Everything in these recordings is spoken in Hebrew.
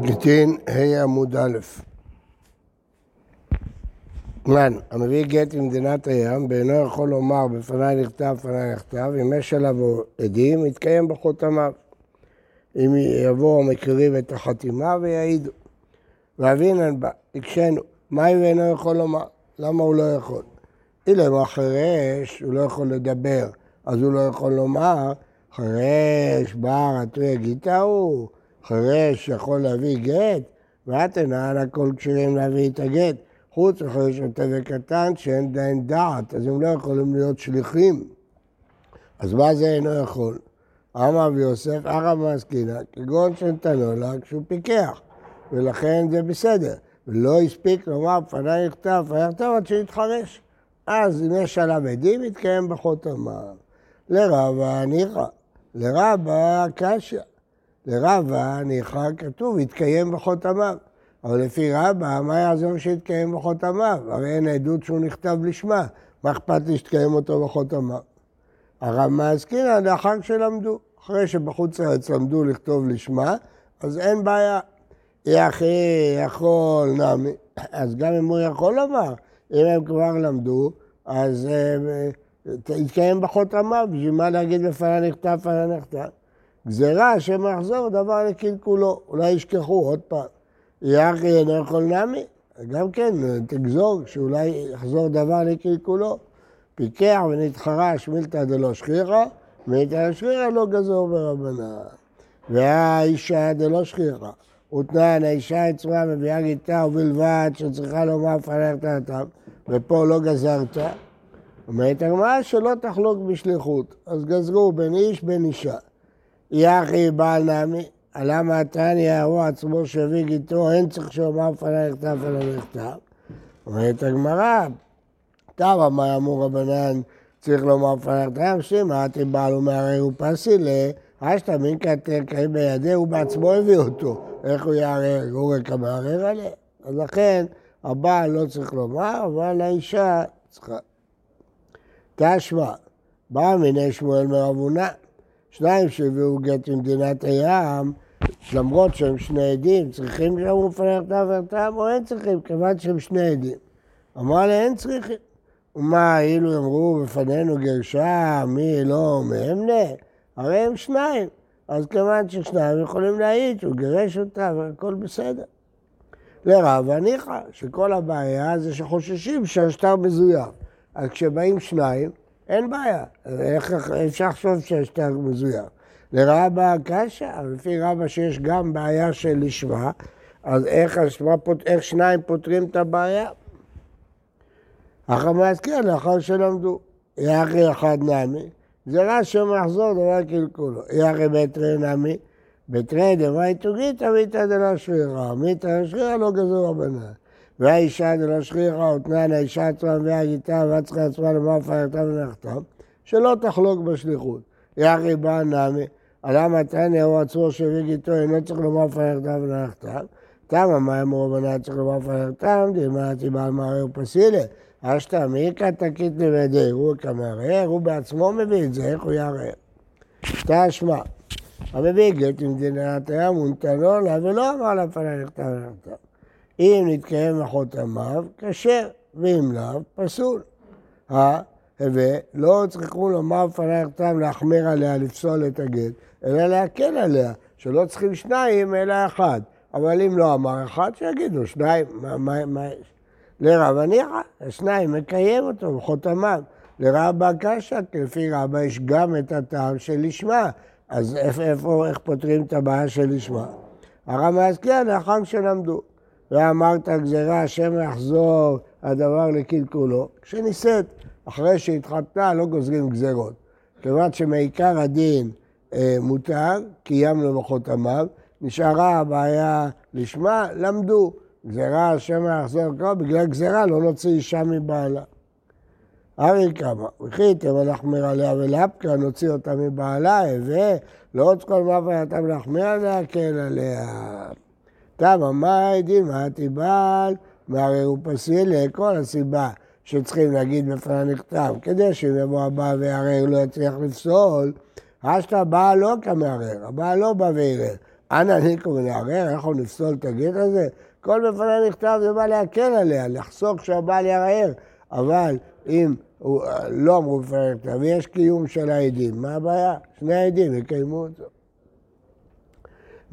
גיטין, ה' עמוד א'. מן, המביא גט ממדינת הים, ואינו יכול לומר בפניי נכתב, בפניי נכתב, אם יש עליו עדים, יתקיים בחותמיו. אם יבואו המקריב את החתימה ויעידו. ואבינן בא, הקשינו, מה אם אינו יכול לומר? למה הוא לא יכול? אילם החירש, הוא לא יכול לדבר, אז הוא לא יכול לומר, חירש, בר, התרי גיטה הוא, חירש יכול להביא גט, ואתנן הכל כשירים להביא את הגט. חוץ מחירש שוטה וקטן שאין דיין דעת, אז הם לא יכולים להיות שליחים. אז מה זה אינו יכול? אמר רבי יוסף, אחא מעסקינא, כגון שנתנו לה כשהוא פיקח, ולכן זה בסדר. ולא הספיק לומר, פניי נכתב, פניי נכתב עד שיתחרש. אז אם יש עליו עדים, יתקיים בחותמיו. לרבה ניחא, לרבה קשיא. לרבה ניחא כתוב, יתקיים בחותמיו. אבל לפי רבה, מה יעזור שיתקיים בחותמיו? הרי אין עדות שהוא נכתב לשמה. מה אכפת לי שתקיים אותו בחותמיו? הרב מעסקינא לאחר שלמדו. אחרי שבחוץ לארץ למדו לכתוב לשמה, אז אין בעיה. יחי, יכול, נמי. אז גם אם הוא יכול לומר, אם הם כבר למדו, אז אה, יתקיים בחותמיו, בשביל מה להגיד בפנה נכתב, בפנה נכתב? גזירה שמא יחזור דבר לקלקולו, אולי ישכחו עוד פעם. יחי אינו יכול נמי, גם כן, תגזור שאולי יחזור דבר לקלקולו. פיקח ונתחרש מילתא דלא שכיחא, מילתא שכיחא לא גזור ברבנן. והאישה דלא שכיחא. ותנן, האישה עצמה מביאה גיטה ובלבד שצריכה לומר פניך טעתם, ופה לא גזרת. אומרת הגמרא שלא תחלוק בשליחות, אז גזרו בין איש בין אישה. יחי בעל נמי, למה תניא הוא עצמו שהביא גיטו, אין צריך שאומר פניי נכתב ולא נכתב. אומרת הגמרא, תמה מה אמור רבנן צריך לומר פניי נכתב, שמא תיבעל ומערער ופסילה, אשתא מינקא תקיים בידי, הוא בעצמו הביא אותו. איך הוא יערער? הוא רק המערער עליה. אז לכן הבעל לא צריך לומר, אבל האישה צריכה. תשמע, בא מיני שמואל מרבונה, שניים שהביאו גט ממדינת הים, למרות שהם שני עדים, צריכים שאמרו לפני כתב ורתם או אין צריכים, כיוון שהם שני עדים. אמר לה, אין צריכים. ומה, אילו אמרו בפנינו גרשה, מי לא מהמנה? הרי הם שניים. אז כיוון ששניים יכולים להעיד שהוא גירש אותה והכל בסדר. לרב הניחא, שכל הבעיה זה שחוששים שהשטר מזויף. אז כשבאים שניים, אין בעיה. איך אפשר לחשוב שהשטר מזויף? לרבה קשה, לפי רבה שיש גם בעיה של לשמה, אז איך, השמה, איך שניים פותרים את הבעיה? החמאס כן, לאחר שלמדו. יחי אחד נמי, גזירה שמחזור דבר קלקולו. יחי בתרי נמי, בתרי דמי תוגית אמיתא דלא שרירה, דלא שרירה לא גזור הבנה. והאישה דלא שרירה, אותנן האישה עצמה מביאה גיטה וצריכה עצמה לומר פרקתה ונחתם, שלא תחלוק בשליחות. יחי בא נמי, למה תניא הוא עצמו שהביא גיטו אינו צריך לומר פרקתה ונחתם. תמה מה אמרו בנה צריך לומר פרקתם, דמעתי בעל מערער פסילה. אשתא מיקא תקית לבדי, הוא כמערער, הוא בעצמו מביא את זה, איך הוא יערער? תשמע, המביא גט ממדינת הים הוא נתנו לה ולא אמר לה נכתב ונכתב. אם נתקיים מחותמיו, כשר, ואם לאו, פסול. הווה, לא צריכו לומר פנה נכתב להחמיר עליה, לפסול את הגט, אלא להקל עליה, שלא צריכים שניים אלא אחד. אבל אם לא אמר אחד, שיגידו שניים, מה, מה, מה יש? לרב הניחא, השניים מקיים אותו בחותמיו. לרבה קשא, לפי רבה יש גם את הטעם של לשמה. אז איפה, איך פותרים את הבעיה של לשמה? הרב מעסקיה לאחר שלמדו. ואמרת גזירה, השם יחזור הדבר לקלקולו. כשנישאת, אחרי שהתחתנה, לא גוזרים גזירות. כיוון שמעיקר הדין אה, מותר, קיימנו בחותמיו, נשארה הבעיה לשמה, למדו. גזירה השם יחזור בגלל גזירה לא נוציא אישה מבעלה. ארי כמה, וחיתם הלחמיר עליה ולפקה, נוציא אותה מבעלה, הווה, לא עוד כל מה פייתם לחמיר עליה, כן עליה. תמה, מה העדים, מה תיבעל, מהרי הוא פסיל לכל הסיבה שצריכים להגיד בפני נכתב, כדי שאם יבוא הבא ויערער לא יצליח לפסול, אשתא הבעל לא כמערער, הבעל לא בא וערער. אנא ניקו ונערער, אנחנו נפסול את הגט הזה? כל בפניי נכתב זה בא להקל עליה, לחסוך שהבעל יערער, אבל אם הוא, לא אמרו בפניי נכתב, ויש קיום של העדים, מה הבעיה? שני העדים יקיימו אותו.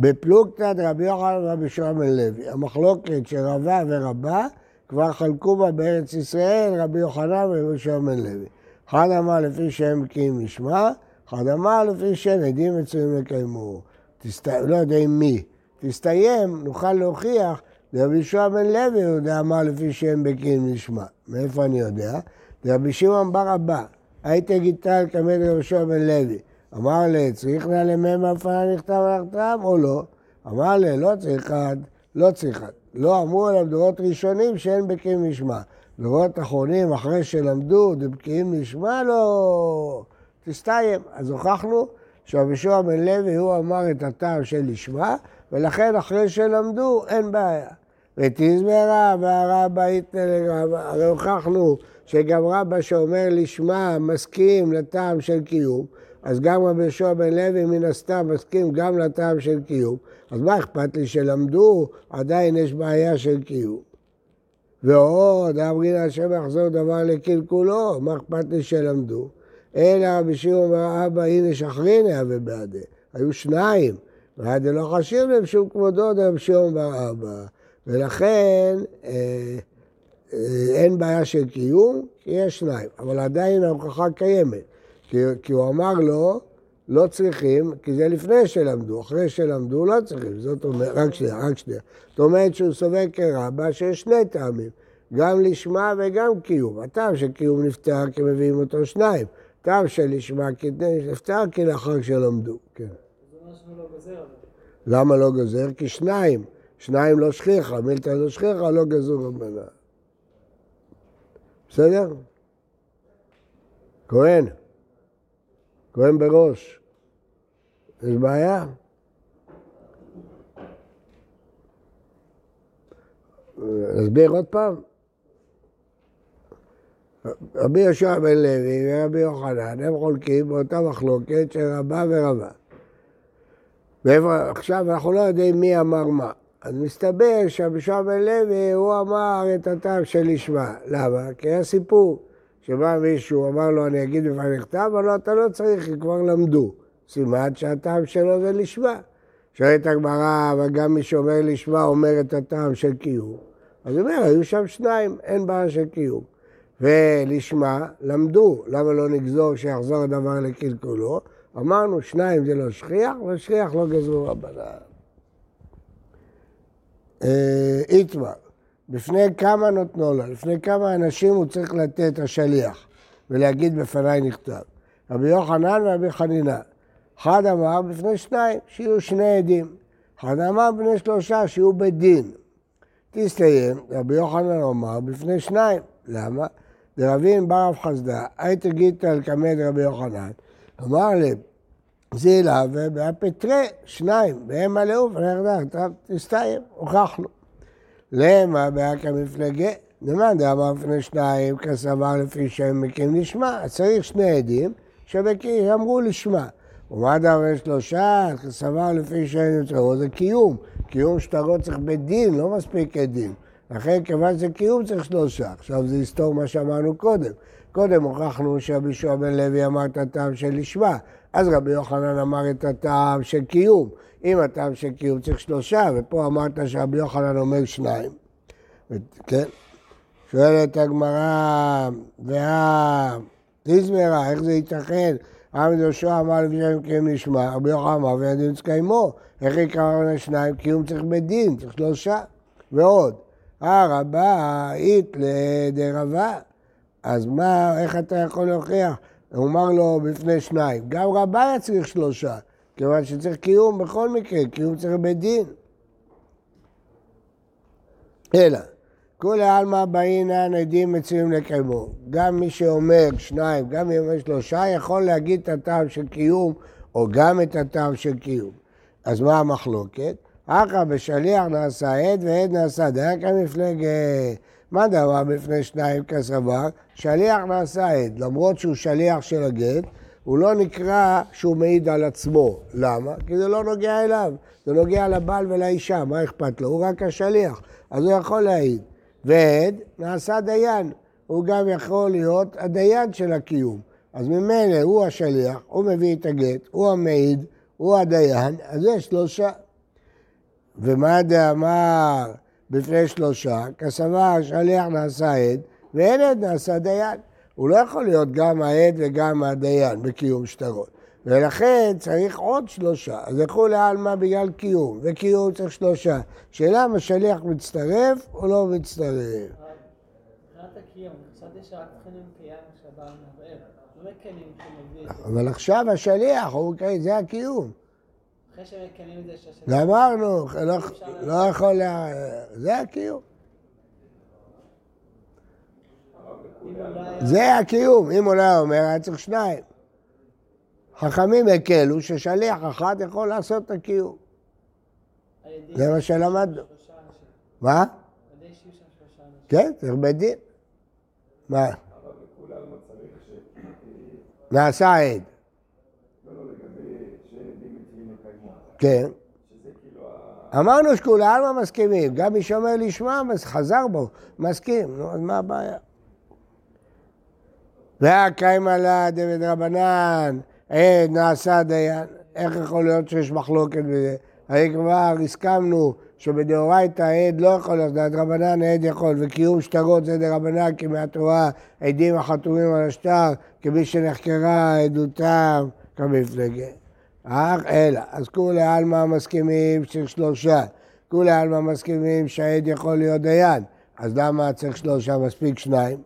בפלוגתא דרבי יוחנן ורבי שוהם בן לוי, המחלוקת שרבה ורבה כבר חלקו בה בארץ ישראל רבי יוחנן ורבי שוהם בן לוי. אחד אמר לפי שהם בקיאים משמע, אחד אמר לפי שהם עדים מצויים לקיימו. תסת... לא יודע עם מי. תסתיים, נוכל להוכיח, רבי שוהם בן לוי יודע אמר לפי שהם בקיאים משמע. מאיפה אני יודע? רבי שמעון בר אבא, הייתי גיטל כמד רבי שוהם בן לוי. אמר לי, צריך נא למ"ם הפעלה נכתב על הכתב או לא? אמר לי, לא צריך אחד, לא צריך אחד. לא אמרו עליו דורות ראשונים שאין בקיאים משמע. דורות אחרונים, אחרי שלמדו, דבקיאים משמע, לא... תסתיים. אז הוכחנו שרבי שועה בן לוי, הוא אמר את הטעם של לשמה, ולכן אחרי שלמדו, אין בעיה. ותזמרה והרבא יתנה לגרבא, הרי הוכחנו שגם רבא שאומר לשמה מסכים לטעם של קיום, אז גם רבי יהושע בן לוי מן הסתם מסכים גם לטעם של קיום, אז מה אכפת לי שלמדו, עדיין יש בעיה של קיום. ועוד, אמרין השם יחזור דבר לקלקולו, מה אכפת לי שלמדו? אלא רבי שמעון אבא, הנה שחריניה ובעדה. היו שניים, ועדה לא חשיר להם שום כבודו דרבי שמעון בר אבא. ולכן אה, אה, אין בעיה של קיום, כי יש שניים, אבל עדיין ההוכחה קיימת. כי, כי הוא אמר לו, לא צריכים, כי זה לפני שלמדו, אחרי שלמדו לא צריכים, זאת אומרת, רק שנייה, רק שנייה. זאת אומרת שהוא סובר כרבה שיש שני טעמים, גם לשמה וגם קיום. הטעם של קיום נפטר כי מביאים אותו שניים, טעם של לשמה נפטר כי לאחר שלמדו, כן. למה לא גוזר? כי שניים, שניים לא שכיחה, מילתא לא שכיחה, לא גזור רבנה. בסדר? כהן. כהן בראש. יש בעיה? נסביר עוד פעם. רבי יהושע בן לוי ורבי יוחנן, הם חולקים באותה מחלוקת של רבה ורבה. עכשיו אנחנו לא יודעים מי אמר מה. אז מסתבר שרבי יהושע בן לוי, הוא אמר את הטעם של לשמה. למה? כי היה סיפור. שבא מישהו, אמר לו, אני אגיד בפני נכתב, אבל לא, אתה לא צריך, כי כבר למדו. סימן שהטעם שלו זה לשמה. שואלת הגמרא, אבל גם מי שאומר לשמה אומר את הטעם של קיום. אז הוא אומר, היו שם שניים, אין בעיה של קיום. ולשמה, למדו, למה לא נגזור שיחזור הדבר לקלקולו? אמרנו, שניים זה לא שכיח, ושכיח לא גזרו רבנן. אה, איתמר. בפני כמה נותנו לו, לפני כמה אנשים הוא צריך לתת השליח ולהגיד בפניי נכתב. רבי יוחנן ורבי חנינה. אחד אמר בפני שניים, שיהיו שני עדים. אחד אמר בפני שלושה, שיהיו בדין. תסתיים, רבי יוחנן אמר בפני שניים. למה? דרבין בר רב חסדה, היית גיתא על קמד רבי יוחנן. אמר להם, זילה ובהפטרי, שניים, והם מלאו, ונכתב, תסתיים, הוכחנו. למה באקא מפלגה? נאמן דאמר לפני שניים, כסבר לפי שם מקים לשמה, צריך שני עדים שאמרו לשמה. ומה דבר שלושה, כסבר לפי שם יוצרו, זה קיום. קיום שטרות לא צריך בדין, לא מספיק עדים. לכן כיוון שזה קיום צריך שלושה. עכשיו זה יסתור מה שאמרנו קודם. קודם הוכחנו שרבי שועה בן לוי אמר את הטעם של לשמה, אז רבי יוחנן אמר את הטעם של קיום. אם הטעם של קיום צריך שלושה, ופה אמרת שרבי יוחנן אומר שניים. כן? שואלת הגמרא, וה... תזמרה, איך זה ייתכן? עמד יהושע אמר לפני קיום נשמע, רבי יוחנן אמר וידעים תקיימו. איך יקרא לשניים? קיום צריך בדין, צריך שלושה. ועוד, הרבה אית לדרבה. אז מה, איך אתה יכול להוכיח? הוא אמר לו בפני שניים. גם רבה היה צריך שלושה. כיוון שצריך קיום בכל מקרה, קיום צריך בית דין. אלא, כולי עלמא באינן עדים מצויים לקיימו. גם מי שאומר שניים, גם מי שאומר שלושה, יכול להגיד את הטעם של קיום, או גם את הטעם של קיום. אז מה המחלוקת? אחא בשליח נעשה עד ועד נעשה דיין כמפלגת. מה דבר בפני שניים כסבר? שליח נעשה עד. למרות שהוא שליח של הגט, הוא לא נקרא שהוא מעיד על עצמו. למה? כי זה לא נוגע אליו, זה נוגע לבעל ולאישה, מה אכפת לו? הוא רק השליח, אז הוא יכול להעיד. ועד נעשה דיין, הוא גם יכול להיות הדיין של הקיום. אז ממילא הוא השליח, הוא מביא את הגט, הוא המעיד, הוא הדיין, אז יש שלושה. ומה דאמר בפני שלושה? כסבר שליח נעשה עד, ואין עד נעשה דיין. הוא לא יכול להיות גם העד וגם הדיין בקיום שטרות. ולכן צריך עוד שלושה. אז ילכו לעלמא בגלל קיום, וקיום צריך שלושה. שאלה אם השליח מצטרף או לא מצטרף. לא. אבל עכשיו השליח, הוא, זה הקיום. אחרי שמקיימים את זה שהשליח... גמרנו, לא, לא יכול לה... זה הקיום. לא. זה הקיום. אם הוא לא היה אומר, היה צריך שניים. חכמים הקלו ששליח אחד יכול לעשות את הקיום. זה מה שלמדנו. מה? כן, צריך בית דין. מה? נעשה עד. כן. אמרנו שכולי עלמא מסכימים, גם מי שאומר לשמם, אז חזר בו, מסכים, נו, אז מה הבעיה? והקיימא לה דבד רבנן, עד נעשה דיין, איך יכול להיות שיש מחלוקת בזה? הרי כבר הסכמנו שבדאורייתא עד לא יכול להיות, דעת רבנן עד יכול, וקיום שטרות זה דרבנן, כי מהתורה עדים החתומים על השטר, כמי שנחקרה עדותם כמפלגה. אך אלא, אז כולי עלמא מסכימים שצריך שלושה, כולי עלמא מסכימים שהעד יכול להיות דיין, אז למה צריך שלושה? מספיק שניים.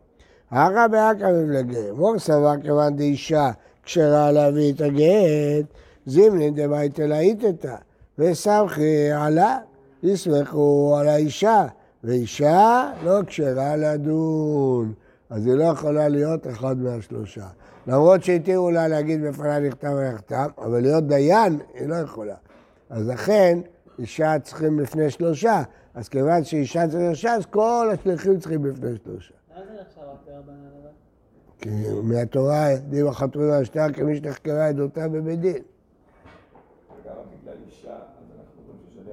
הכא באכא מפלגה, מור סבר כיוון דאישה כשרה להביא את הגט, זימנין דמייתא לאיתתא, וסמכי עלה, יסמכו על האישה, ואישה לא כשרה לדון, אז היא לא יכולה להיות אחד מהשלושה. למרות שהתירו לה להגיד בפניי נכתב ונכתב, אבל להיות דיין היא לא יכולה. אז לכן אישה צריכים בפני שלושה, אז כיוון שאישה צריכה שלושה, אז כל השליחים צריכים בפני שלושה. כי מהתורה דין החתומים על השטר כמי שנחקרה עדותה בבית דין.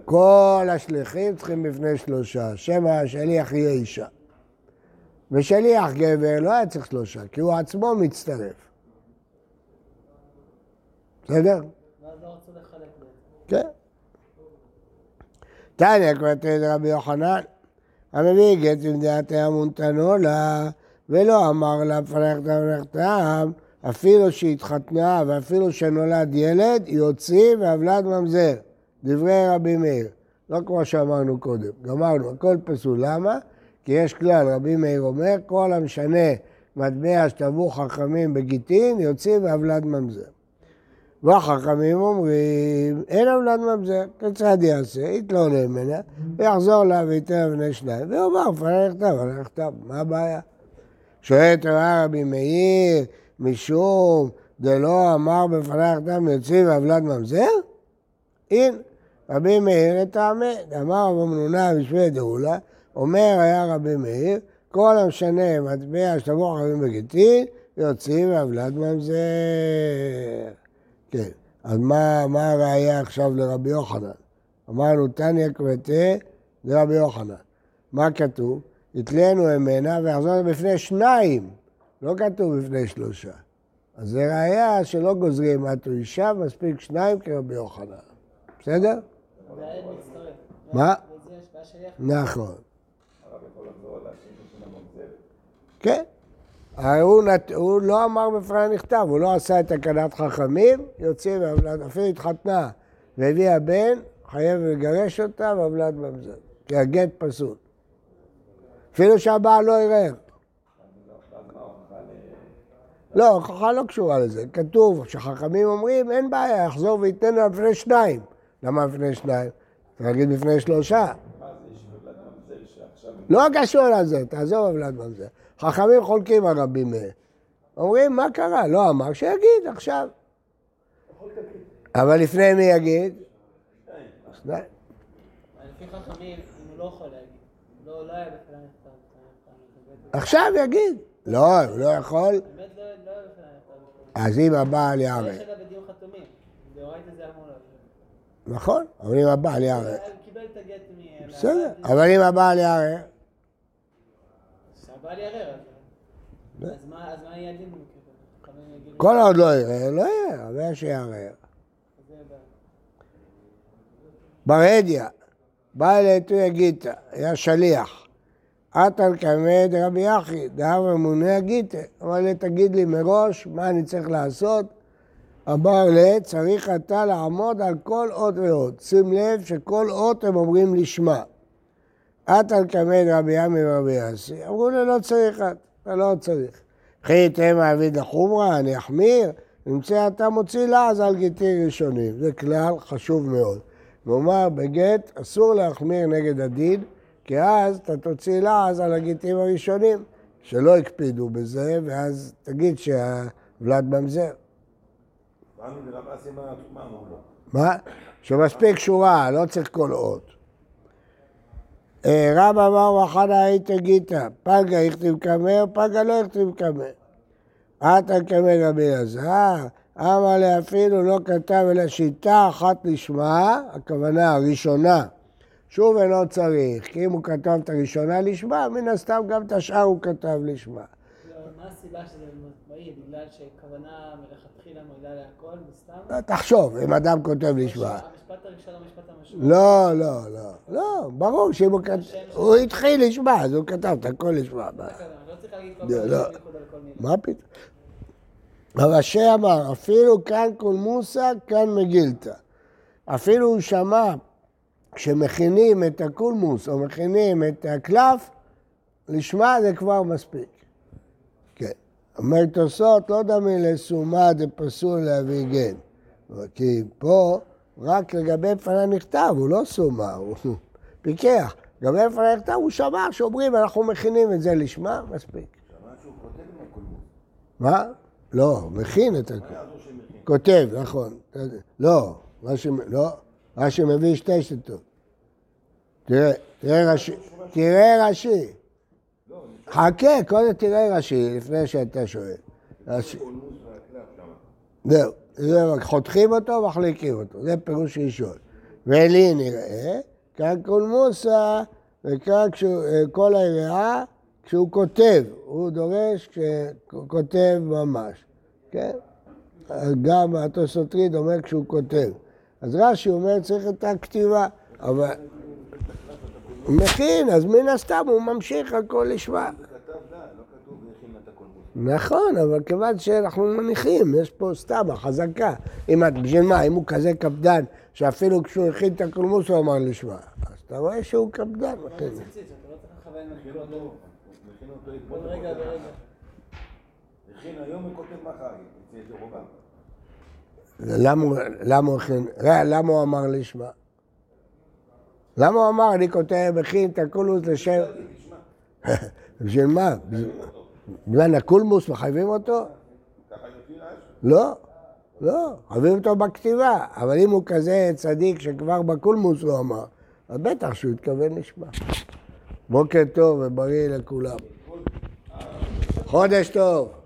כל השליחים צריכים בפני שלושה, שמא השליח יהיה אישה. ושליח גבר לא היה צריך שלושה, כי הוא עצמו מצטרף. בסדר? כן. תניא כותב רבי יוחנן, המביא גט במדינת הים ונתנו לה, ולא אמר לה פרח דם נחתם, אפילו שהתחתנה ואפילו שנולד ילד, יוציא והבלד ממזר. דברי רבי מאיר. לא כמו שאמרנו קודם, גמרנו, הכל פסול. למה? כי יש כלל, רבי מאיר אומר, כל המשנה מטבע שטבעו חכמים בגיטין, יוציא והבלד ממזר. והחכמים אומרים, אין הבלד ממזר, כיצד יעשה? יתלונן ממנה, ויחזור לה וייתן לבני שניים, ויאמר, פנה נכתב, פנה נכתב, מה הבעיה? שואלת רבי מאיר, משום דלא אמר בפניך נכתב יוציא והבלד ממזר? אין. רבי מאיר את האמת, אמר רבי מנונה בשביל דאולה, אומר היה רבי מאיר, כל המשנה מטבע שתבוא חברים בגיטין, יוצאים מהבלד ממזר. כן, אז מה, מה הראייה עכשיו לרבי יוחנן? אמרנו, תניא כבתי זה רבי יוחנן. מה כתוב? יתלנו ממנה ויחזור בפני שניים, לא כתוב בפני שלושה. אז זה ראייה שלא גוזרים עטו אישה, מספיק שניים כרבי יוחנן. בסדר? מה? נכון. כן. הוא, נת... הוא לא אמר בפני נכתב, הוא לא עשה את תקנת חכמים, יוצאים אפילו התחתנה והביאה בן, חייב לגרש אותה והבלד ממזר, כי הגט פסול. אפילו שהבעל לא ערער. לא, ההוכחה לא קשורה לזה. כתוב שחכמים אומרים, אין בעיה, יחזור וייתן לה בפני שניים. למה בפני שניים? צריך להגיד בפני שלושה. לא קשור לזה, תעזוב הבלד ממזר. חכמים חולקים על רבי מאיר. אומרים, מה קרה? לא אמר, שיגיד עכשיו. אבל לפני מי יגיד? שניים. לא. לא, לא. עכשיו יגיד. לא, הוא לא יכול. אז אם הבעל זה להיות. נכון, אבל אם הבעל מ... בסדר, אבל אם הבעל יערער, אז מה יהיה הדין כל עוד לא יראה, לא יראה, אבל שיערער. ברדיה, בא אלי תויה גיתא, היה שליח. עתן קמא דרבי יחי, דהב אמוני הגיתא. אמר לי, תגיד לי מראש מה אני צריך לעשות. אמר לי, צריך אתה לעמוד על כל אות ואות. שים לב שכל אות הם אומרים לשמה. עתן קמא דרבי ימי ורבי יאסי. אמרו לו, לא צריך את, אתה לא צריך. וכי תהיה מעביד לחומרה, אני אחמיר. נמצא אתה מוציא לעז על גיטי ראשונים. זה כלל חשוב מאוד. כלומר, בגט אסור להחמיר נגד הדין, כי אז אתה תוציא לעז על הגיטים הראשונים, שלא הקפידו בזה, ואז תגיד שהוולד ממזר. מה? שמספיק שורה, לא צריך כל אות. אה, רב אמר וחנה היית גיתא, פגה הכתיב קמא, פגה לא הכתיב קמא. עתה קמא רבי אלעזר, אמר לי אפילו לא כתב אלא שיטה אחת לשמה, הכוונה הראשונה. שוב אינו צריך, כי אם הוא כתב את הראשונה לשמה, מן הסתם גם את השאר הוא כתב לשמה. מה הסיבה שזה מהיר? בגלל שכוונה מלכתחילה מועילה להכל, וסתם? תחשוב, אם אדם כותב לשמה. המשפט הראשון, המשפט המשמעות. לא, לא, לא, לא, ברור שאם הוא כתב, הוא התחיל לשמה, אז הוא כתב את הכל לשמה. מה- לא צריך להגיד כל לא, לא. מילה. מה פתאום? רש"י אמר, אפילו כאן קולמוסה, כאן מגילתא. אפילו הוא שמע שמכינים את הקולמוס או מכינים את הקלף, לשמה זה כבר מספיק. אומר תוספות, לא דמי לסומה דפסול להביא גן. כי פה, רק לגבי פנה נכתב, הוא לא סומה, הוא פיקח. לגבי פנה נכתב, הוא שמע שאומרים, אנחנו מכינים את זה לשמה, מספיק. מה? לא, מכין את שמכין? כותב, נכון. לא, רש"י, לא, רש"י מביא שתי שיטות. תראה, תראה רש"י, תראה רש"י. לא, חכה, קודם תראה רש"י, לפני שאתה שואל. רש"י, קולמוס והקלף שם. זהו, זה רק חותכים אותו ומחליקים אותו, זה פירוש ראשון. ולי נראה, כאן קולמוסה, וכאן אה, כל היריעה, כשהוא כותב, הוא דורש כשהוא כותב ממש, כן? גם התוספתריד אומר כשהוא כותב. אז רש"י אומר צריך את הכתיבה, אבל... הוא מכין, אז מן הסתם הוא ממשיך הכל לשמה. זה כתב דה, לא כתוב הכין את הקולמוס. נכון, אבל כיוון שאנחנו מניחים, יש פה סתם החזקה. אם את, בשביל מה, אם הוא כזה קפדן, שאפילו כשהוא הכין את הקולמוס הוא אמר לשמה. אז אתה רואה שהוא קפדן. לא מכין. מציצית, אתה לא צריך לכוון על מכין כל אותו, מכין אותו כל אתמול. רגע ורגע. הכין היום וכותב מחר. אצל זה רובם. למה הוא- הכין, למה הוא אמר לשמה? למה הוא אמר, אני כותב, מכין את הקולמוס לשם... בשביל מה? בזמן הקולמוס מחייבים אותו? ככה לפי רש"י. לא, לא, חייבים אותו בכתיבה. אבל אם הוא כזה צדיק שכבר בקולמוס הוא אמר, אז בטח שהוא התכוון לשמה. בוקר טוב ובריא לכולם. חודש טוב.